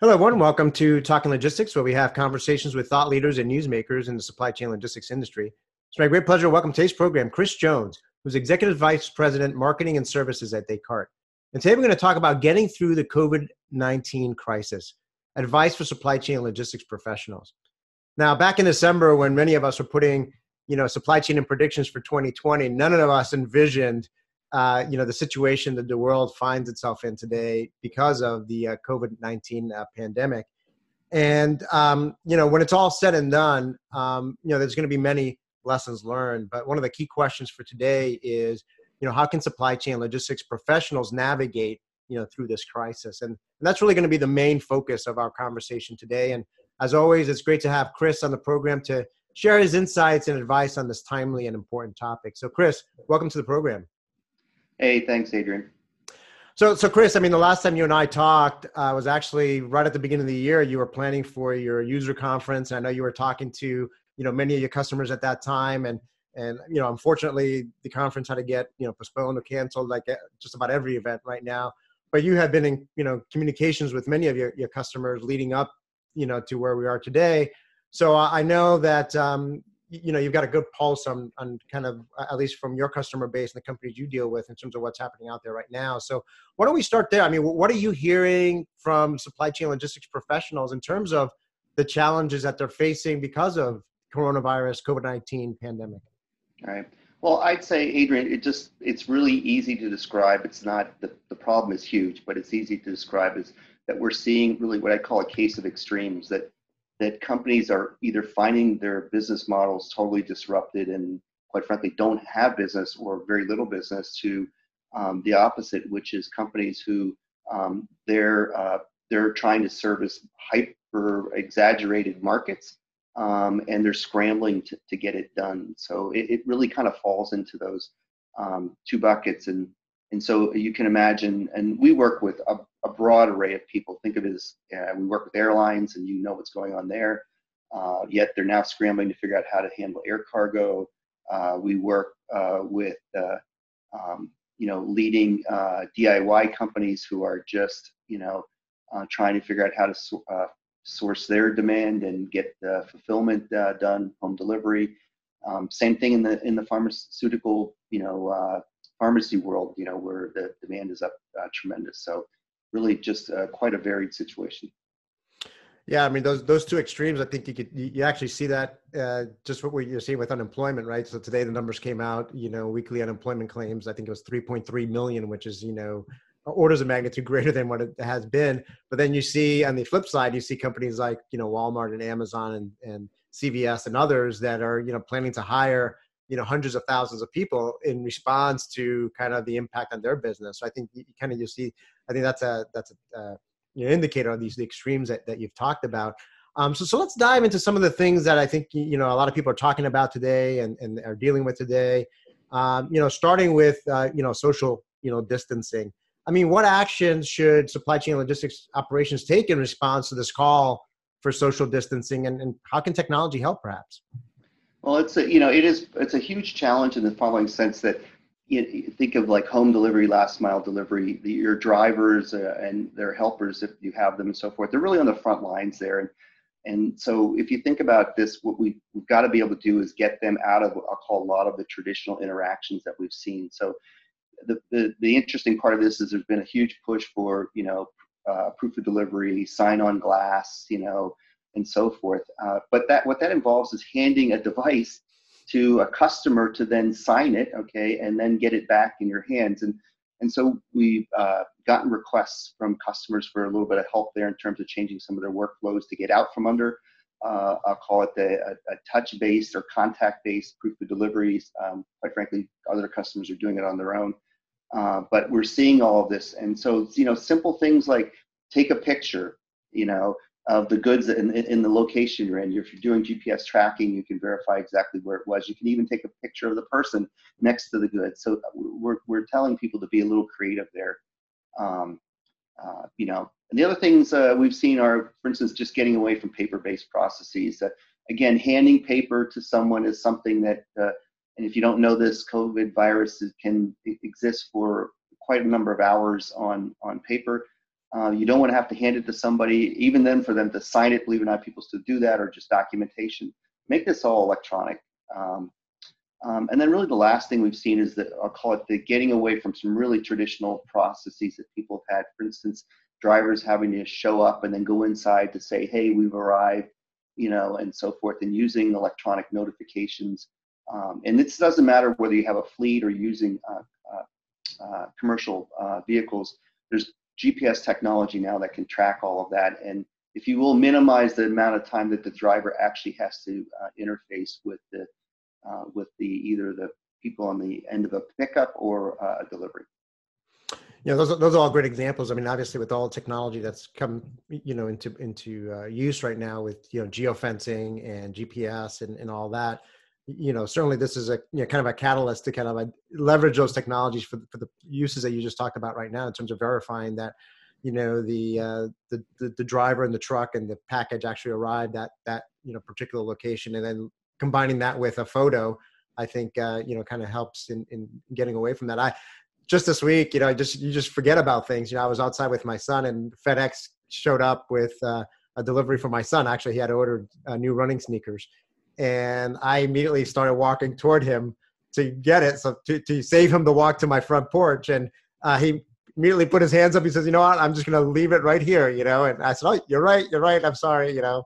Hello, everyone. Welcome to Talking Logistics, where we have conversations with thought leaders and newsmakers in the supply chain logistics industry. It's my great pleasure to welcome today's program Chris Jones, who's Executive Vice President, Marketing and Services at Descartes. And today we're going to talk about getting through the COVID 19 crisis, advice for supply chain logistics professionals. Now, back in December, when many of us were putting you know, supply chain and predictions for 2020, none of us envisioned uh, you know the situation that the world finds itself in today because of the uh, COVID nineteen uh, pandemic. And um, you know when it's all said and done, um, you know there's going to be many lessons learned. But one of the key questions for today is, you know, how can supply chain logistics professionals navigate you know through this crisis? And, and that's really going to be the main focus of our conversation today. And as always, it's great to have Chris on the program to share his insights and advice on this timely and important topic. So, Chris, welcome to the program. Hey, thanks, Adrian. So, so Chris, I mean, the last time you and I talked uh, was actually right at the beginning of the year. You were planning for your user conference. and I know you were talking to you know many of your customers at that time, and and you know, unfortunately, the conference had to get you know postponed or canceled, like just about every event right now. But you have been in you know communications with many of your, your customers leading up you know to where we are today. So I know that um, you know you've got a good pulse on on kind of at least from your customer base and the companies you deal with in terms of what's happening out there right now. So why don't we start there? I mean what are you hearing from supply chain logistics professionals in terms of the challenges that they're facing because of coronavirus covid-19 pandemic? All right. Well i'd say adrian it just it's really easy to describe. It's not the, the problem is huge but it's easy to describe as that we're seeing really what i call a case of extremes that that companies are either finding their business models totally disrupted and quite frankly don't have business or very little business to um, the opposite which is companies who um, they're uh, they're trying to service hyper exaggerated markets um, and they're scrambling to, to get it done. So it, it really kind of falls into those um, two buckets. And and so you can imagine, and we work with a, a broad array of people. Think of it as uh, we work with airlines, and you know what's going on there. Uh, yet they're now scrambling to figure out how to handle air cargo. Uh, we work uh, with uh, um, you know leading uh, DIY companies who are just you know trying to figure out how to so, source their demand and get the fulfillment done, home delivery. Um, same thing in the in the pharmaceutical you know pharmacy world, you know, where the demand is up tremendous. So really just uh, quite a varied situation. Yeah, I mean those those two extremes. I think you could you actually see that uh, just what you're seeing with unemployment, right? So today the numbers came out. You know, weekly unemployment claims. I think it was 3.3 million, which is you know orders of magnitude greater than what it has been. But then you see on the flip side, you see companies like you know Walmart and Amazon and and CVS and others that are you know planning to hire you know hundreds of thousands of people in response to kind of the impact on their business. So I think you, kind of you see, I think that's a that's a uh, you know, indicator of these the extremes that, that you've talked about. Um, so so let's dive into some of the things that I think you know a lot of people are talking about today and, and are dealing with today. Um, you know, starting with uh, you know social you know distancing. I mean, what actions should supply chain logistics operations take in response to this call for social distancing, and, and how can technology help, perhaps? Well, it's a you know it is it's a huge challenge in the following sense that you think of like home delivery, last mile delivery, the, your drivers uh, and their helpers if you have them and so forth. They're really on the front lines there, and and so if you think about this, what we we've got to be able to do is get them out of I'll call a lot of the traditional interactions that we've seen. So the the, the interesting part of this is there's been a huge push for you know uh, proof of delivery, sign on glass, you know and so forth. Uh, but that what that involves is handing a device to a customer to then sign it, okay, and then get it back in your hands. And and so we've uh, gotten requests from customers for a little bit of help there in terms of changing some of their workflows to get out from under. Uh, I'll call it the, a, a touch-based or contact-based proof of deliveries. Um, quite frankly, other customers are doing it on their own. Uh, but we're seeing all of this, and so you know, simple things like take a picture, you know, of the goods in, in the location you're in. If you're doing GPS tracking, you can verify exactly where it was. You can even take a picture of the person next to the goods. So we're, we're telling people to be a little creative there. Um, uh, you know, and the other things uh, we've seen are, for instance, just getting away from paper-based processes. Uh, again, handing paper to someone is something that, uh, and if you don't know this, COVID virus can exist for quite a number of hours on on paper Uh, you don't want to have to hand it to somebody, even then for them to sign it. Believe it or not, people still do that, or just documentation. Make this all electronic. Um, um, and then really the last thing we've seen is that I'll call it the getting away from some really traditional processes that people have had. For instance, drivers having to show up and then go inside to say, hey, we've arrived, you know, and so forth, and using electronic notifications. Um, and this doesn't matter whether you have a fleet or using uh, uh, uh, commercial uh, vehicles. There's GPS technology now that can track all of that. And if you will minimize the amount of time that the driver actually has to uh, interface with the uh, with the either the people on the end of a pickup or a delivery know those are, those are all great examples i mean obviously with all the technology that's come you know into into uh, use right now with you know geofencing and gps and, and all that you know certainly this is a you know kind of a catalyst to kind of a, uh, leverage those technologies for, for the uses that you just talked about right now in terms of verifying that you know the, uh, the the the driver and the truck and the package actually arrived at that you know particular location and then combining that with a photo i think uh, you know kind of helps in, in getting away from that i just this week, you know, i just you just forget about things. You know, I was outside with my son, and FedEx showed up with uh, a delivery for my son. Actually, he had ordered uh, new running sneakers, and I immediately started walking toward him to get it, so to, to save him the walk to my front porch. And uh, he immediately put his hands up. He says, "You know what? I'm just going to leave it right here." You know, and I said, "Oh, you're right. You're right. I'm sorry." You know,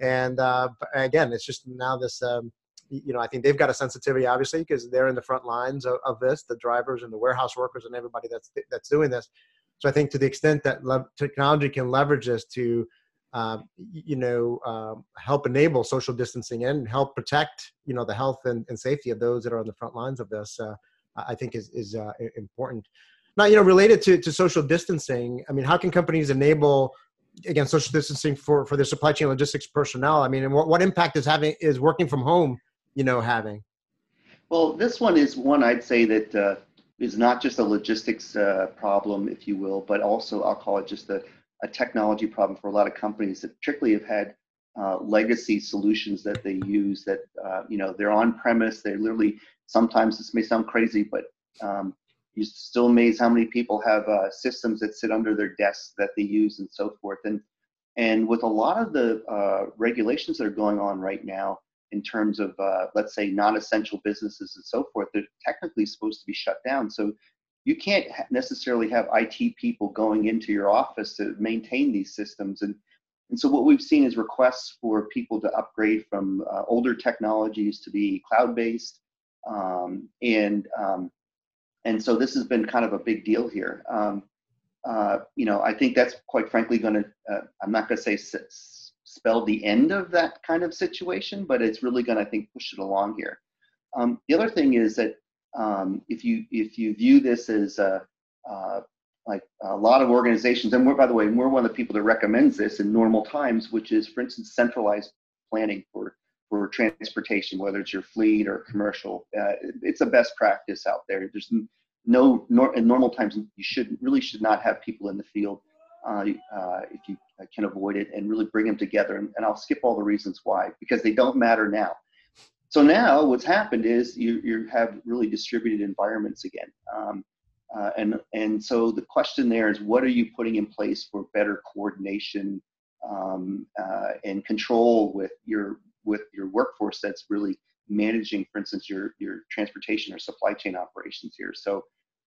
and uh, again, it's just now this. Um, you know, I think they've got a sensitivity, obviously, because they're in the front lines of, of, this, the drivers and the warehouse workers and everybody that's that's doing this. So I think to the extent that le- technology can leverage this to, um, you know, um, help enable social distancing and help protect, you know, the health and, and safety of those that are on the front lines of this, uh, I think is is uh, important. Now, you know, related to, to social distancing, I mean, how can companies enable again social distancing for for their supply chain logistics personnel? I mean, and what, what impact is having is working from home you know having? Well, this one is one I'd say that uh, is not just a logistics uh, problem, if you will, but also I'll call it just a, a technology problem for a lot of companies that particularly have had uh, legacy solutions that they use that uh, you know they're on premise. They're literally sometimes this may sound crazy, but um, you're still amazed how many people have uh, systems that sit under their desks that they use and so forth. And and with a lot of the uh, regulations that are going on right now, in terms of, uh, let's say, non essential businesses and so forth, they're technically supposed to be shut down. So you can't necessarily have IT people going into your office to maintain these systems. And, and so what we've seen is requests for people to upgrade from uh, older technologies to be cloud based. Um, and, um, and so this has been kind of a big deal here. Um, uh, you know, I think that's quite frankly going to, uh, I'm not going to say spell the end of that kind of situation, but it's really going to, I think, push it along here. Um, the other thing is that um, if you if you view this as a, uh, like a lot of organizations, and we're by the way, we're one of the people that recommends this in normal times, which is, for instance, centralized planning for for transportation, whether it's your fleet or commercial. Uh, it's a best practice out there. There's no nor, in normal times you should really should not have people in the field uh, uh, if you can avoid it, and really bring them together. And, and, I'll skip all the reasons why because they don't matter now. So now what's happened is you, you have really distributed environments again. Um, uh, and, and so the question there is what are you putting in place for better coordination um, uh, and control with your, with your workforce that's really managing, for instance, your, your transportation or supply chain operations here. So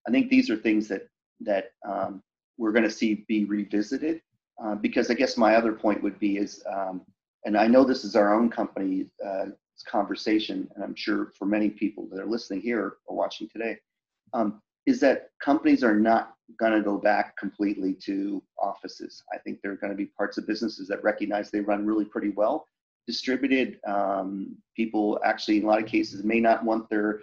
I think these are things that, that um, we're going to see be revisited. Uh, because I guess my other point would be is, um, and I know this is our own company uh, conversation, and I'm sure for many people that are listening here or watching today, um, is that companies are not going to go back completely to offices. I think there are going to be parts of businesses that recognize they run really pretty well. Distributed um, people actually, in a lot of cases, may not want their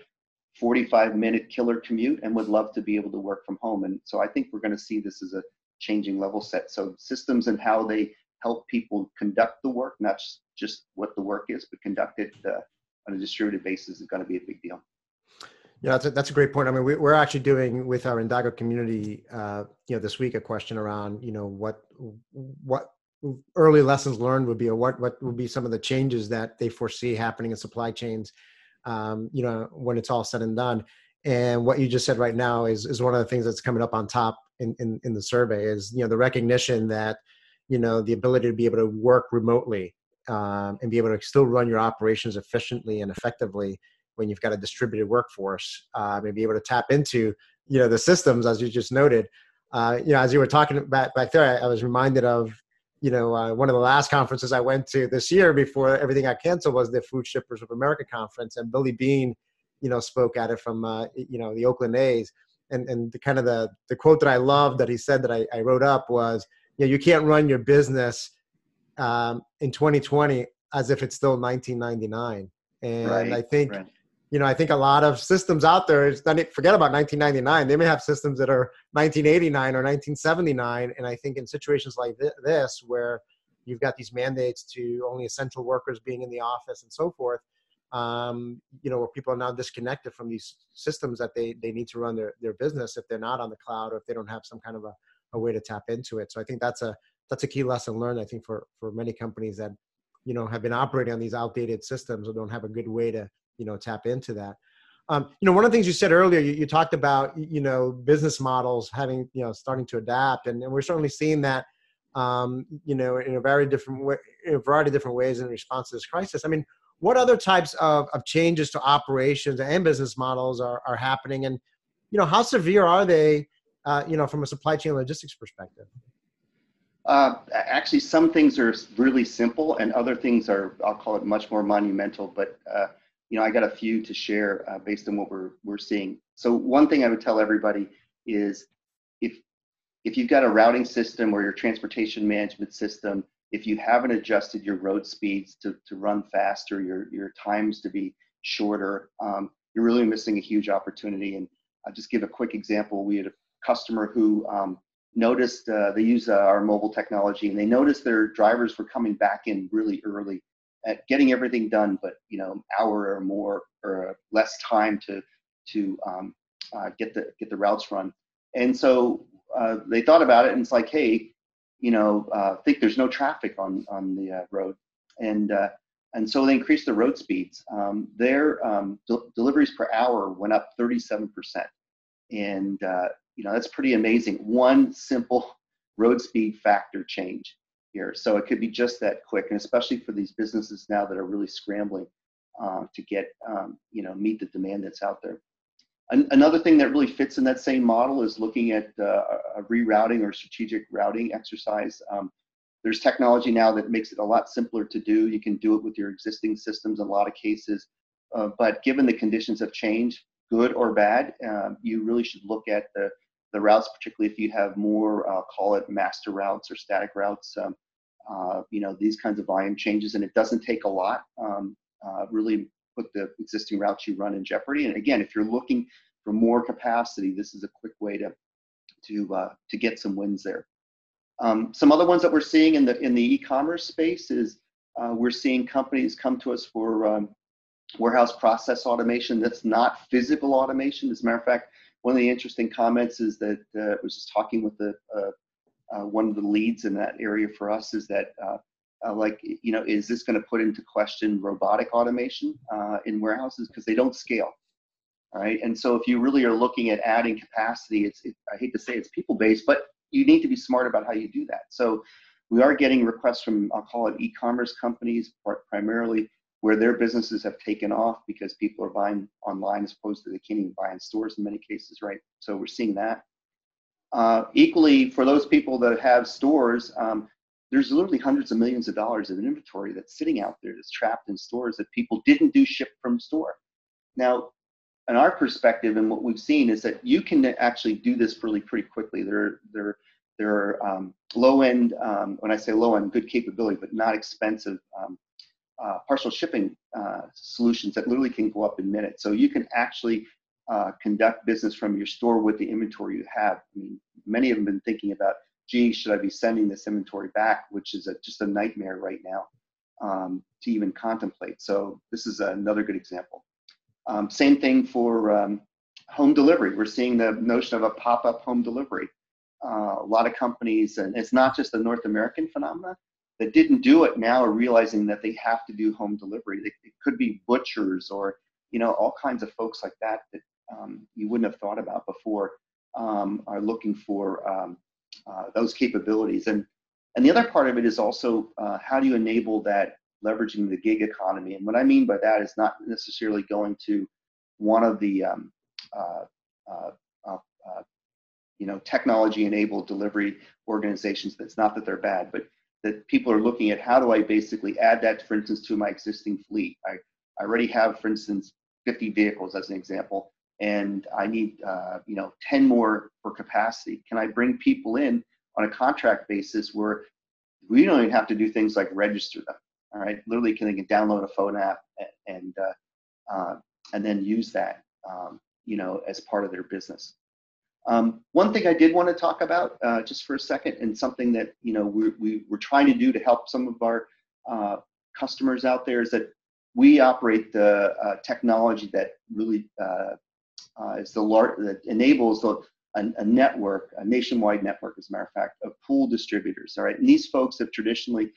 45 minute killer commute and would love to be able to work from home. And so I think we're going to see this as a changing level set. So systems and how they help people conduct the work, not just what the work is, but conduct it uh, on a distributed basis is going to be a big deal. Yeah, that's a, that's a great point. I mean, we, are actually doing with our Indago community, uh, you know, this week a question around, you know, what what early lessons learned would be, or what what would be some of the changes that they foresee happening in supply chains um, you know, when it's all said and done. And what you just said right now is is one of the things that's coming up on top in, in, in the survey is you know the recognition that you know the ability to be able to work remotely um, and be able to still run your operations efficiently and effectively when you've got a distributed workforce um, and be able to tap into you know the systems as you just noted. Uh, you know as you were talking back back there I, I was reminded of you know uh, one of the last conferences i went to this year before everything got canceled was the food shippers of america conference and billy beane you know spoke at it from uh, you know the oakland a's. And and the kind of the the quote that i loved that he said that i, I wrote up was you know you can't run your business um, in 2020 as if it's still 1999 and right, i think right you know, I think a lot of systems out there is forget about 1999. They may have systems that are 1989 or 1979. And I think in situations like this, where you've got these mandates to only essential workers being in the office and so forth, um, you know, where people are now disconnected from these systems that they, they need to run their, their business if they're not on the cloud or if they don't have some kind of a, a way to tap into it. So I think that's a, that's a key lesson learned, I think, for, for many companies that, you know, have been operating on these outdated systems or don't have a good way to, you know tap into that. Um, you know one of the things you said earlier you, you, talked about you know business models having you know starting to adapt and, and we're certainly seeing that um, you know in a very different way in a variety of different ways in response to this crisis. I mean what other types of, of changes to operations and business models are, are happening? And you know how severe are they uh, you know from a supply chain logistics perspective uh, actually, some things are really simple, and other things are, I'll call it much more monumental. But uh, you know, I got a few to share uh, based on what we're we're seeing. So one thing I would tell everybody is if if you've got a routing system or your transportation management system, if you haven't adjusted your road speeds to, to run faster, your your times to be shorter, um, you're really missing a huge opportunity. And I'll just give a quick example. We had a customer who um, noticed uh, they use uh, our mobile technology and they noticed their drivers were coming back in really early at getting everything done, but you know, hour or more or less time to to um, uh, get the get the routes run. And so uh, they thought about it, and it's like, hey, you know, uh, think there's no traffic on on the uh, road, and and so they increased the road speeds. Um, their um, de- deliveries per hour went up 37 percent, and uh, you know that's pretty amazing. One simple road speed factor change here. So it could be just that quick, and especially for these businesses now that are really scrambling uh, to get, um, you know, meet the demand that's out there. An- another thing that really fits in that same model is looking at uh, a rerouting or strategic routing exercise. Um, there's technology now that makes it a lot simpler to do. You can do it with your existing systems in a lot of cases. Uh, but given the conditions have changed, good or bad, um, you really should look at the the routes, particularly if you have more, uh, call it master routes or static routes, um, uh, you know, these kinds of volume changes, and it doesn't take a lot. Um, uh, really put the existing routes you run in jeopardy. And again, if you're looking for more capacity, this is a quick way to to uh, to get some wins there. Um, some other ones that we're seeing in the in the e-commerce space is uh, we're seeing companies come to us for um, warehouse process automation that's not physical automation. As a matter of fact, one of the interesting comments is that uh, I was just talking with the uh, uh, one of the leads in that area for us is that uh, uh, like you know is this going to put into question robotic automation uh, in warehouses? Because they don't scale right? And so if you really are looking at adding capacity it's it, i hate to say it's people based but you need to be smart about how you do that. So we are getting requests from i'll call it e-commerce companies primarily where their businesses have taken off because people are buying online as opposed to they can't even buy in stores in many cases right so we're seeing that uh, equally, for those people that have stores, um, there's literally hundreds of millions of dollars of inventory that's sitting out there that's trapped in stores that people didn't do ship from store. Now, in our perspective and what we've seen is that you can actually do this really pretty quickly. There, there, there are um, low end, um, when I say low end, good capability, but not expensive um, uh, partial shipping uh, solutions that literally can go up in minutes. So you can actually uh, conduct business from your store with the inventory you have. I mean, many of them have been thinking about, gee, should I be sending this inventory back, which is a, just a nightmare right now um, to even contemplate. So this is another good example. Um, same thing for um, home delivery. We're seeing the notion of a pop-up home delivery. Uh, a lot of companies, and it's not just a North American phenomenon, that didn't do it now are realizing that they have to do home delivery. It could be butchers or you know all kinds of folks like that that um, you wouldn't have thought about before. um, are looking for um, uh, those capabilities. And and the other part of it is also uh, how do you enable that leveraging the gig economy? And what I mean by that is not necessarily going to one of the um, uh, uh, uh, uh you know technology enabled delivery organizations. That's not that they're bad, but that people are looking at how do I basically add that, for instance, to my existing fleet. I, I already have, for instance, 50 vehicles as an example, and I need uh, you know 10 more for capacity. Can I bring people in on a contract basis where we don't even have to do things like register them? All right, literally, can they can download a phone app and and, uh, uh, and then use that um, you know as part of their business. Um, one thing I did want to talk about uh, just for a second, and something that you know we, we we're trying to do to help some of our uh, customers out there is that we operate the uh, technology that really uh, uh, is the large that enables the, a, a, network, a nationwide network, as a matter of fact, of pool distributors. All right, and these folks have traditionally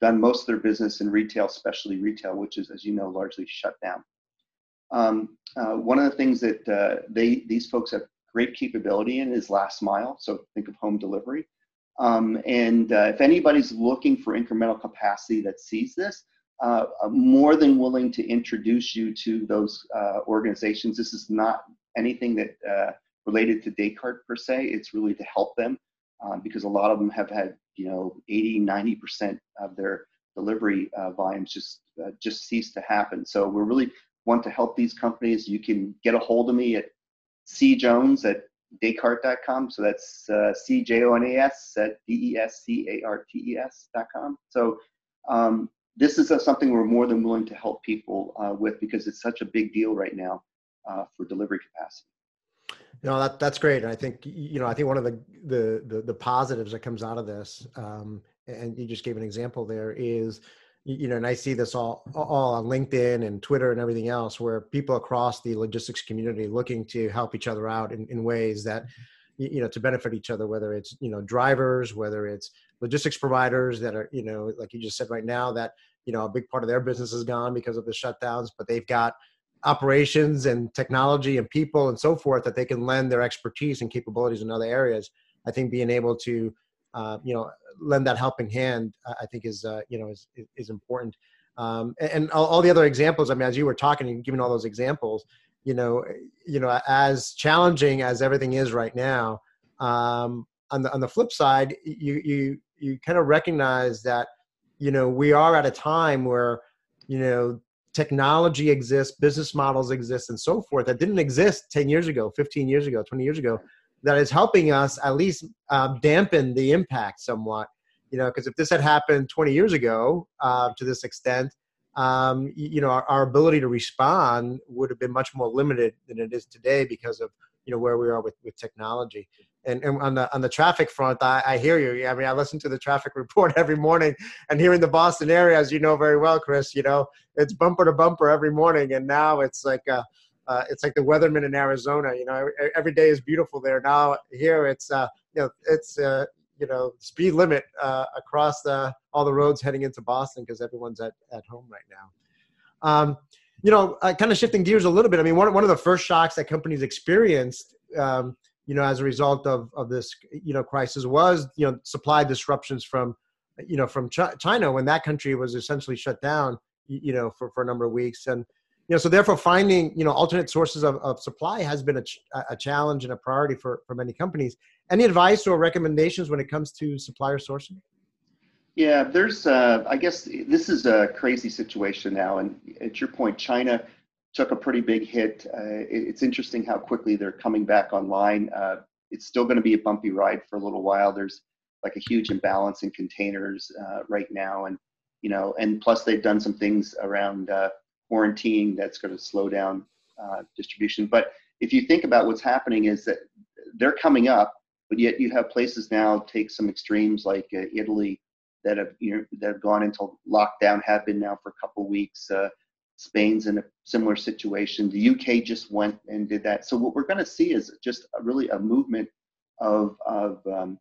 done most of their business in retail, especially retail, which is, as you know, largely shut down. Um, uh, one of the things that they these folks have great capability in is last mile. So think of home delivery. Um, and uh, if anybody's looking for incremental capacity that sees this, uh, more than willing to introduce you to those uh, organizations. This is not anything that uh, related to Descartes per se. It's really to help them um, because a lot of them have had, you know, 80, 90% of their delivery uh, volumes just uh, just cease to happen. So we really want to help these companies. You can get a hold of me at C Jones at Descartes.com. So that's uh, C J O N A S at D E S C A R T E S.com. So um, this is a, something we're more than willing to help people uh, with because it's such a big deal right now uh, for delivery capacity. You know that that's great, and I think you know I think one of the the the, the positives that comes out of this, um, and you just gave an example there, is you know, and I see this all all on LinkedIn and Twitter and everything else, where people across the logistics community looking to help each other out in, in ways that you know to benefit each other, whether it's you know drivers, whether it's logistics providers that are you know like you just said right now that you know a big part of their business is gone because of the shutdowns, but they've got operations and technology and people and so forth that they can lend their expertise and capabilities in other areas. I think being able to uh, you know lend that helping hand i think is uh, you know is is important. Um, and, all, all, the other examples i mean as you were talking and giving all those examples you know you know as challenging as everything is right now um, on the on the flip side you you you kind of recognize that you know we are at a time where you know technology exists business models exist and so forth that didn't exist 10 years ago 15 years ago 20 years ago that is helping us at least um, dampen the impact somewhat. You know, because if this had happened 20 years ago uh, to this extent, um, you know, our, our, ability to respond would have been much more limited than it is today because of you know where we are with, with technology. And, and on the on the traffic front, I, I hear you. I mean, I listen to the traffic report every morning, and here in the Boston area, as you know very well, Chris, you know, it's bumper to bumper every morning, and now it's like. Uh, uh, it's like the weatherman in Arizona. You know, every, day is beautiful there. Now here it's uh, you know it's uh, you know speed limit uh, across the, all the roads heading into Boston because everyone's at, at home right now. Um, you know, uh, kind of shifting gears a little bit. I mean, one one of the first shocks that companies experienced. Um, you know, as a result of, of this, you know, crisis was, you know, supply disruptions from, you know, from Ch- China when that country was essentially shut down, you know, for, for a number of weeks. And, you know, so therefore finding, you know, alternate sources of, of supply has been a, ch- a challenge and a priority for, for many companies. Any advice or recommendations when it comes to supplier sourcing? Yeah, there's, uh, I guess this is a crazy situation now. And at your point, China took a pretty big hit. Uh, it's interesting how quickly they're coming back online. Uh, it's still going to be a bumpy ride for a little while. There's like a huge imbalance in containers uh, right now. And, you know, and plus they've done some things around uh, quarantining that's going to slow down uh, distribution. But if you think about what's happening is that they're coming up, but yet you have places now take some extremes like uh, Italy that have you know that have gone into lockdown have been now for a couple weeks. Uh, Spain's in a similar situation. The UK just went and did that. So what we're going to see is just a, really a movement of of, um,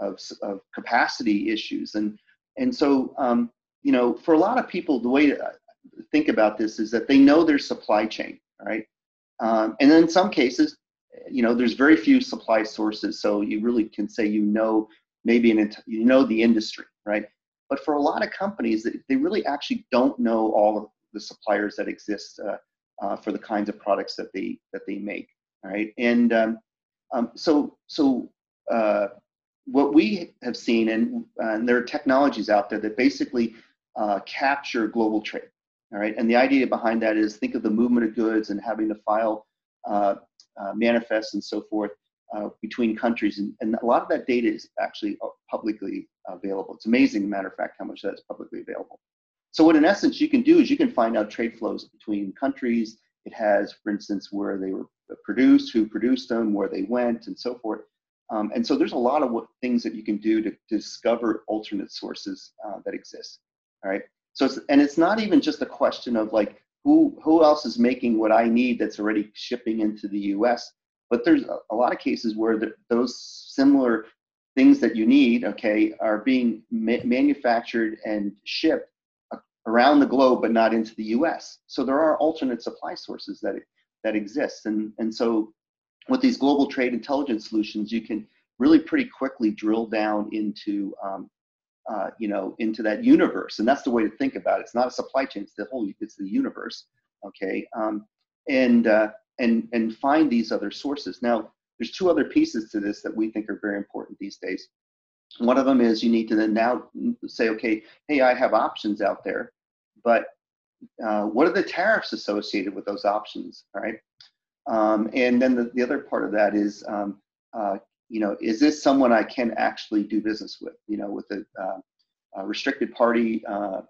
of of capacity issues and and so um, you know for a lot of people the way think about this is that they know their supply chain, right? Um, and in some cases, you know, there's very few supply sources, so you really can say you know maybe an you know the industry, right? But for a lot of companies, they really actually don't know all of the suppliers that exist uh, uh, for the kinds of products that they that they make, right? And um, um, so so uh, what we have seen, and, and, there are technologies out there that basically uh, capture global trade, all right? And the idea behind that is think of the movement of goods and having to file uh, uh, manifests and so forth uh, between countries. And, and, a lot of that data is actually uh, publicly available. It's amazing, matter of fact, how much that's publicly available. So what in essence you can do is you can find out trade flows between countries. It has, for instance, where they were produced, who produced them, where they went, and so forth. Um, and so there's a lot of what, things that you can do to, to discover alternate sources uh, that exist. All right. So it's, and it's not even just a question of like who who else is making what I need that's already shipping into the U.S. But there's a, a lot of cases where the, those similar things that you need, okay, are being ma- manufactured and shipped around the globe, but not into the U.S. So there are alternate supply sources that that exist, and and so with these global trade intelligence solutions, you can really pretty quickly drill down into um, uh, you know into that universe. And that's the way to think about it. It's not a supply chain it's the whole it's the universe okay? Um, and uh, and and find these other sources. Now there's two other pieces to this that we think are very important these days. One of them is you need to then now say okay hey i have options out there but uh, what are the tariffs associated with those options all right? Um, and then the, the other part of that is um, uh, you know, is this someone I can actually do business with? You know, with a, uh, a restricted party uh,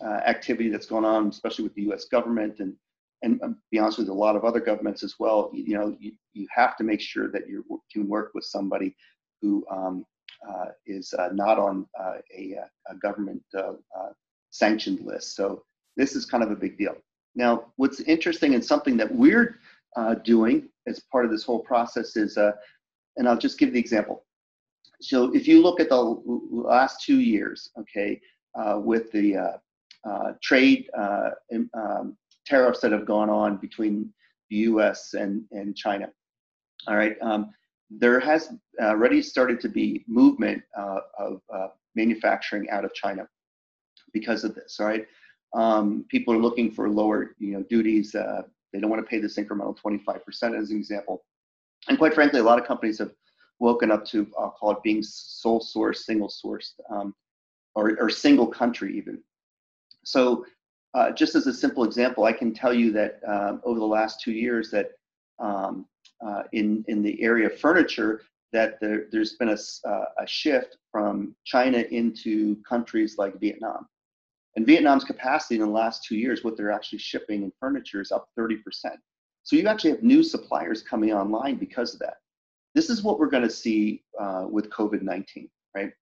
uh, activity that's going on, especially with the U.S. government and and um, be honest with a lot of other governments as well. You, you know, you, you have to make sure that you can work with somebody who um, uh, is uh, not on uh, a, a, government sanctioned list. So this is kind of a big deal. Now, what's interesting and something that we're doing as part of this whole process is and I'll just give the example. So if you look at the last two years, okay, uh, with the uh, uh, trade uh, um, tariffs that have gone on between the U.S. and, and China, all right, um, there has already started to be movement uh, of uh, manufacturing out of China because of this, all right? Um, people are looking for lower, you know, duties. they don't want to pay this incremental 25% as an example. And quite frankly, a lot of companies have woken up to, I'll call it being sole source, single sourced, um, or, or single country even. So uh, just as a simple example, I can tell you that um, over the last two years that um, uh, in, in the area of furniture, that there, has been a, uh, a shift from China into countries like Vietnam. And Vietnam's capacity in the last two years, what they're actually shipping in furniture is up 30%. So you actually have new suppliers coming online because of that. This is what we're going to see uh, with COVID 19, right?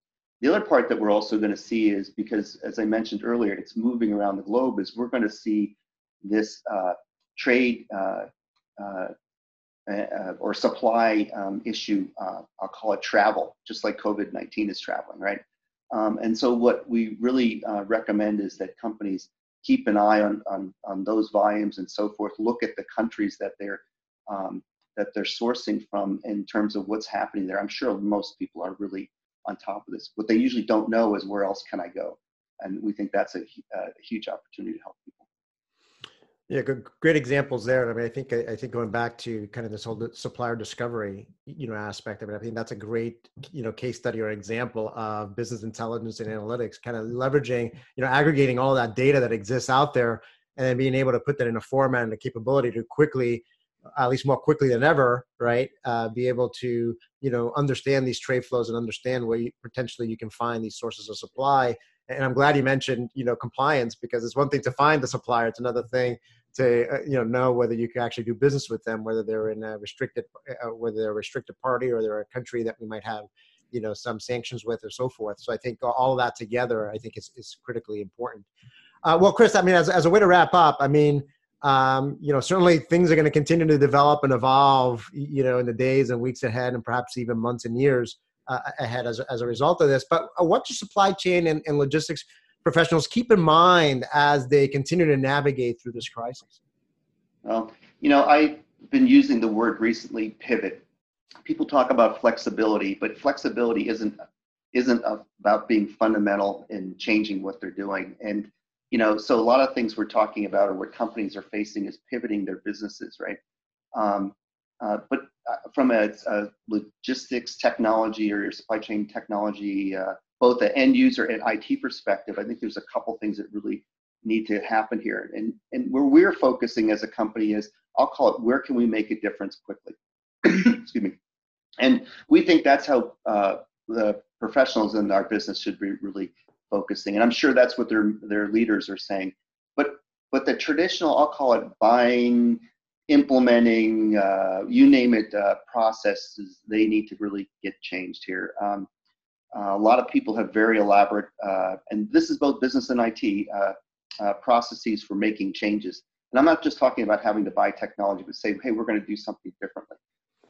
The other part that we're also going to see is because, as I mentioned earlier, it's moving around the globe, is we're going to see this uh, trade uh, uh, uh or supply um, issue, uh, I'll call it travel, just like COVID 19 is traveling, right? Um, and so, what we really recommend is that companies keep an eye on, on, on those volumes and so forth. Look at the countries that they're um, that they're sourcing from in terms of what's happening there. I'm sure most people are really on top of this. What they usually don't know is where else can I go, and we think that's a, a huge opportunity to help people. Yeah, good, great examples there. I mean, I think I, think going back to kind of this whole supplier discovery, you know, aspect of it. I think that's a great, you know, case study or example of business intelligence and analytics, kind of leveraging, you know, aggregating all that data that exists out there, and then being able to put that in a format and a capability to quickly, at least more quickly than ever, right, uh, be able to, you know, understand these trade flows and understand where you, potentially you can find these sources of supply. And I'm glad you mentioned, you know, compliance because it's one thing to find the supplier; it's another thing to uh, you know know whether you can actually do business with them, whether they're in a restricted, uh, whether they're a restricted party or they're a country that we might have you know some sanctions with or so forth. So I think all of that together, I think is is critically important. Uh, well, Chris, I mean, as as a way to wrap up, I mean. Um, you know, certainly things are going to continue to develop and evolve, you know, in the days and weeks ahead, and perhaps even months and years uh, ahead as, as a result of this. But uh, what your supply chain and, and logistics professionals keep in mind as they continue to navigate through this crisis? Well, you know, I've been using the word recently, pivot. People talk about flexibility, but flexibility isn't isn't about being fundamental in changing what they're doing. And you know, so a lot of things we're talking about or what companies are facing is pivoting their businesses, right? Um, uh, but uh, from a, a, logistics technology or supply chain technology, uh, both the end user and IT perspective, I think there's a couple things that really need to happen here. And, and where we're focusing as a company is, I'll call it, where can we make a difference quickly? Excuse me. And we think that's how uh, the professionals in our business should be really focusing. And I'm sure that's what their their leaders are saying. But but the traditional, I'll call it buying, implementing, uh, you name it, uh, processes, they need to really get changed here. Um, uh, a lot of people have very elaborate, uh, and this is both business and IT, uh, uh, processes for making changes. And I'm not just talking about having to buy technology, but say, hey, we're going to do something differently.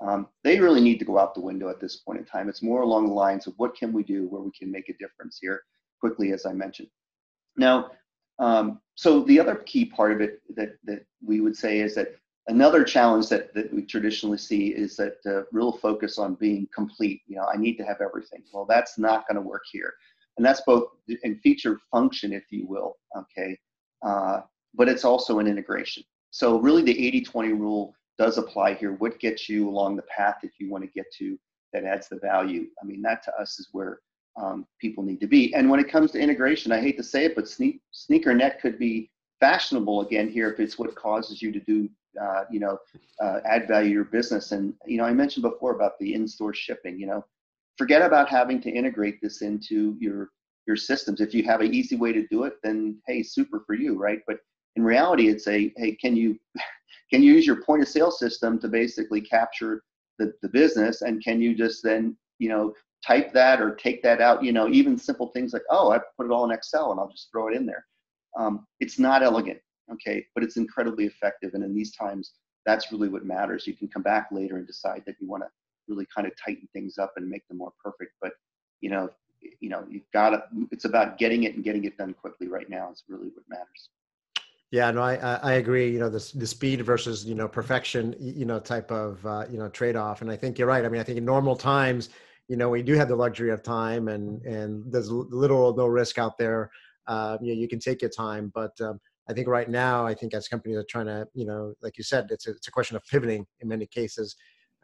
Um, they really need to go out the window at this point in time. It's more along the lines of what can we do where we can make a difference here quickly, as I mentioned. Now, um, so the other key part of it that, that we would say is that another challenge that, that we traditionally see is that uh, real focus on being complete. You know, I need to have everything. Well, that's not going to work here. And that's both in feature function, if you will, okay? Uh, but it's also an integration. So really the 80-20 rule does apply here. What gets you along the path that you want to get to that adds the value? I mean, that to us is where um, people need to be. And when it comes to integration, I hate to say it, but sneak, sneaker net could be fashionable again here if it's what causes you to do, uh, you know, uh, add value to your business. And you know, I mentioned before about the in-store shipping. You know, forget about having to integrate this into your your systems. If you have an easy way to do it, then hey, super for you, right? But in reality, it's a hey, can you can you use your point of sale system to basically capture the, the business, and can you just then you know type that or take that out? You know, even simple things like oh, I put it all in Excel and I'll just throw it in there. Um, it's not elegant, okay, but it's incredibly effective, and in these times, that's really what matters. You can come back later and decide that you want to really kind of tighten things up and make them more perfect. But you know, you know, you've got to. It's about getting it and getting it done quickly. Right now is really what matters. Yeah, no, I I agree. You know, the the speed versus you know perfection, you know, type of uh, you know trade off. And I think you're right. I mean, I think in normal times, you know, we do have the luxury of time, and and there's little or no risk out there. Uh, you know, you can take your time, but um, I think right now, I think as companies are trying to, you know, like you said, it's a, it's a question of pivoting in many cases,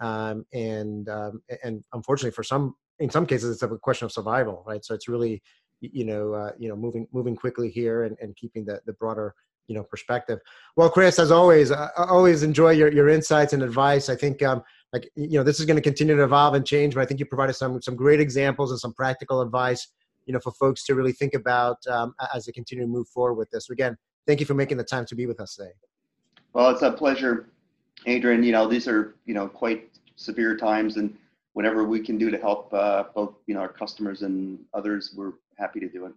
um, and um, and unfortunately for some in some cases it's a question of survival right? So it's really you know uh, you know moving moving quickly here and, and keeping the, the broader you know perspective. Well chris as always i always enjoy your, your insights and advice. I think um, like you know this is going to continue to evolve and change but i think you provided some some great examples and some practical advice you know for folks to really think about um, as they continue to move forward with this. Again thank you for making the time to be with us today well it's a pleasure adrian you know these are you know quite severe times and whatever we can do to help uh, both you know our customers and others, we're happy to do it.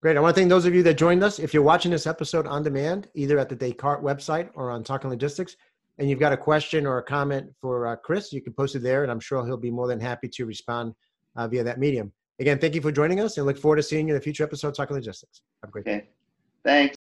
Great. I want to thank those of you that joined us. If you're watching this episode on demand, either at the Descartes website or on Talking Logistics, and you've got a question or a comment for uh, Chris, you can post it there, and I'm sure he'll be more than happy to respond uh, via that medium. Again, thank you for joining us, and look forward to seeing you in a future episode of Talking Logistics. Have a great okay. day. Thanks.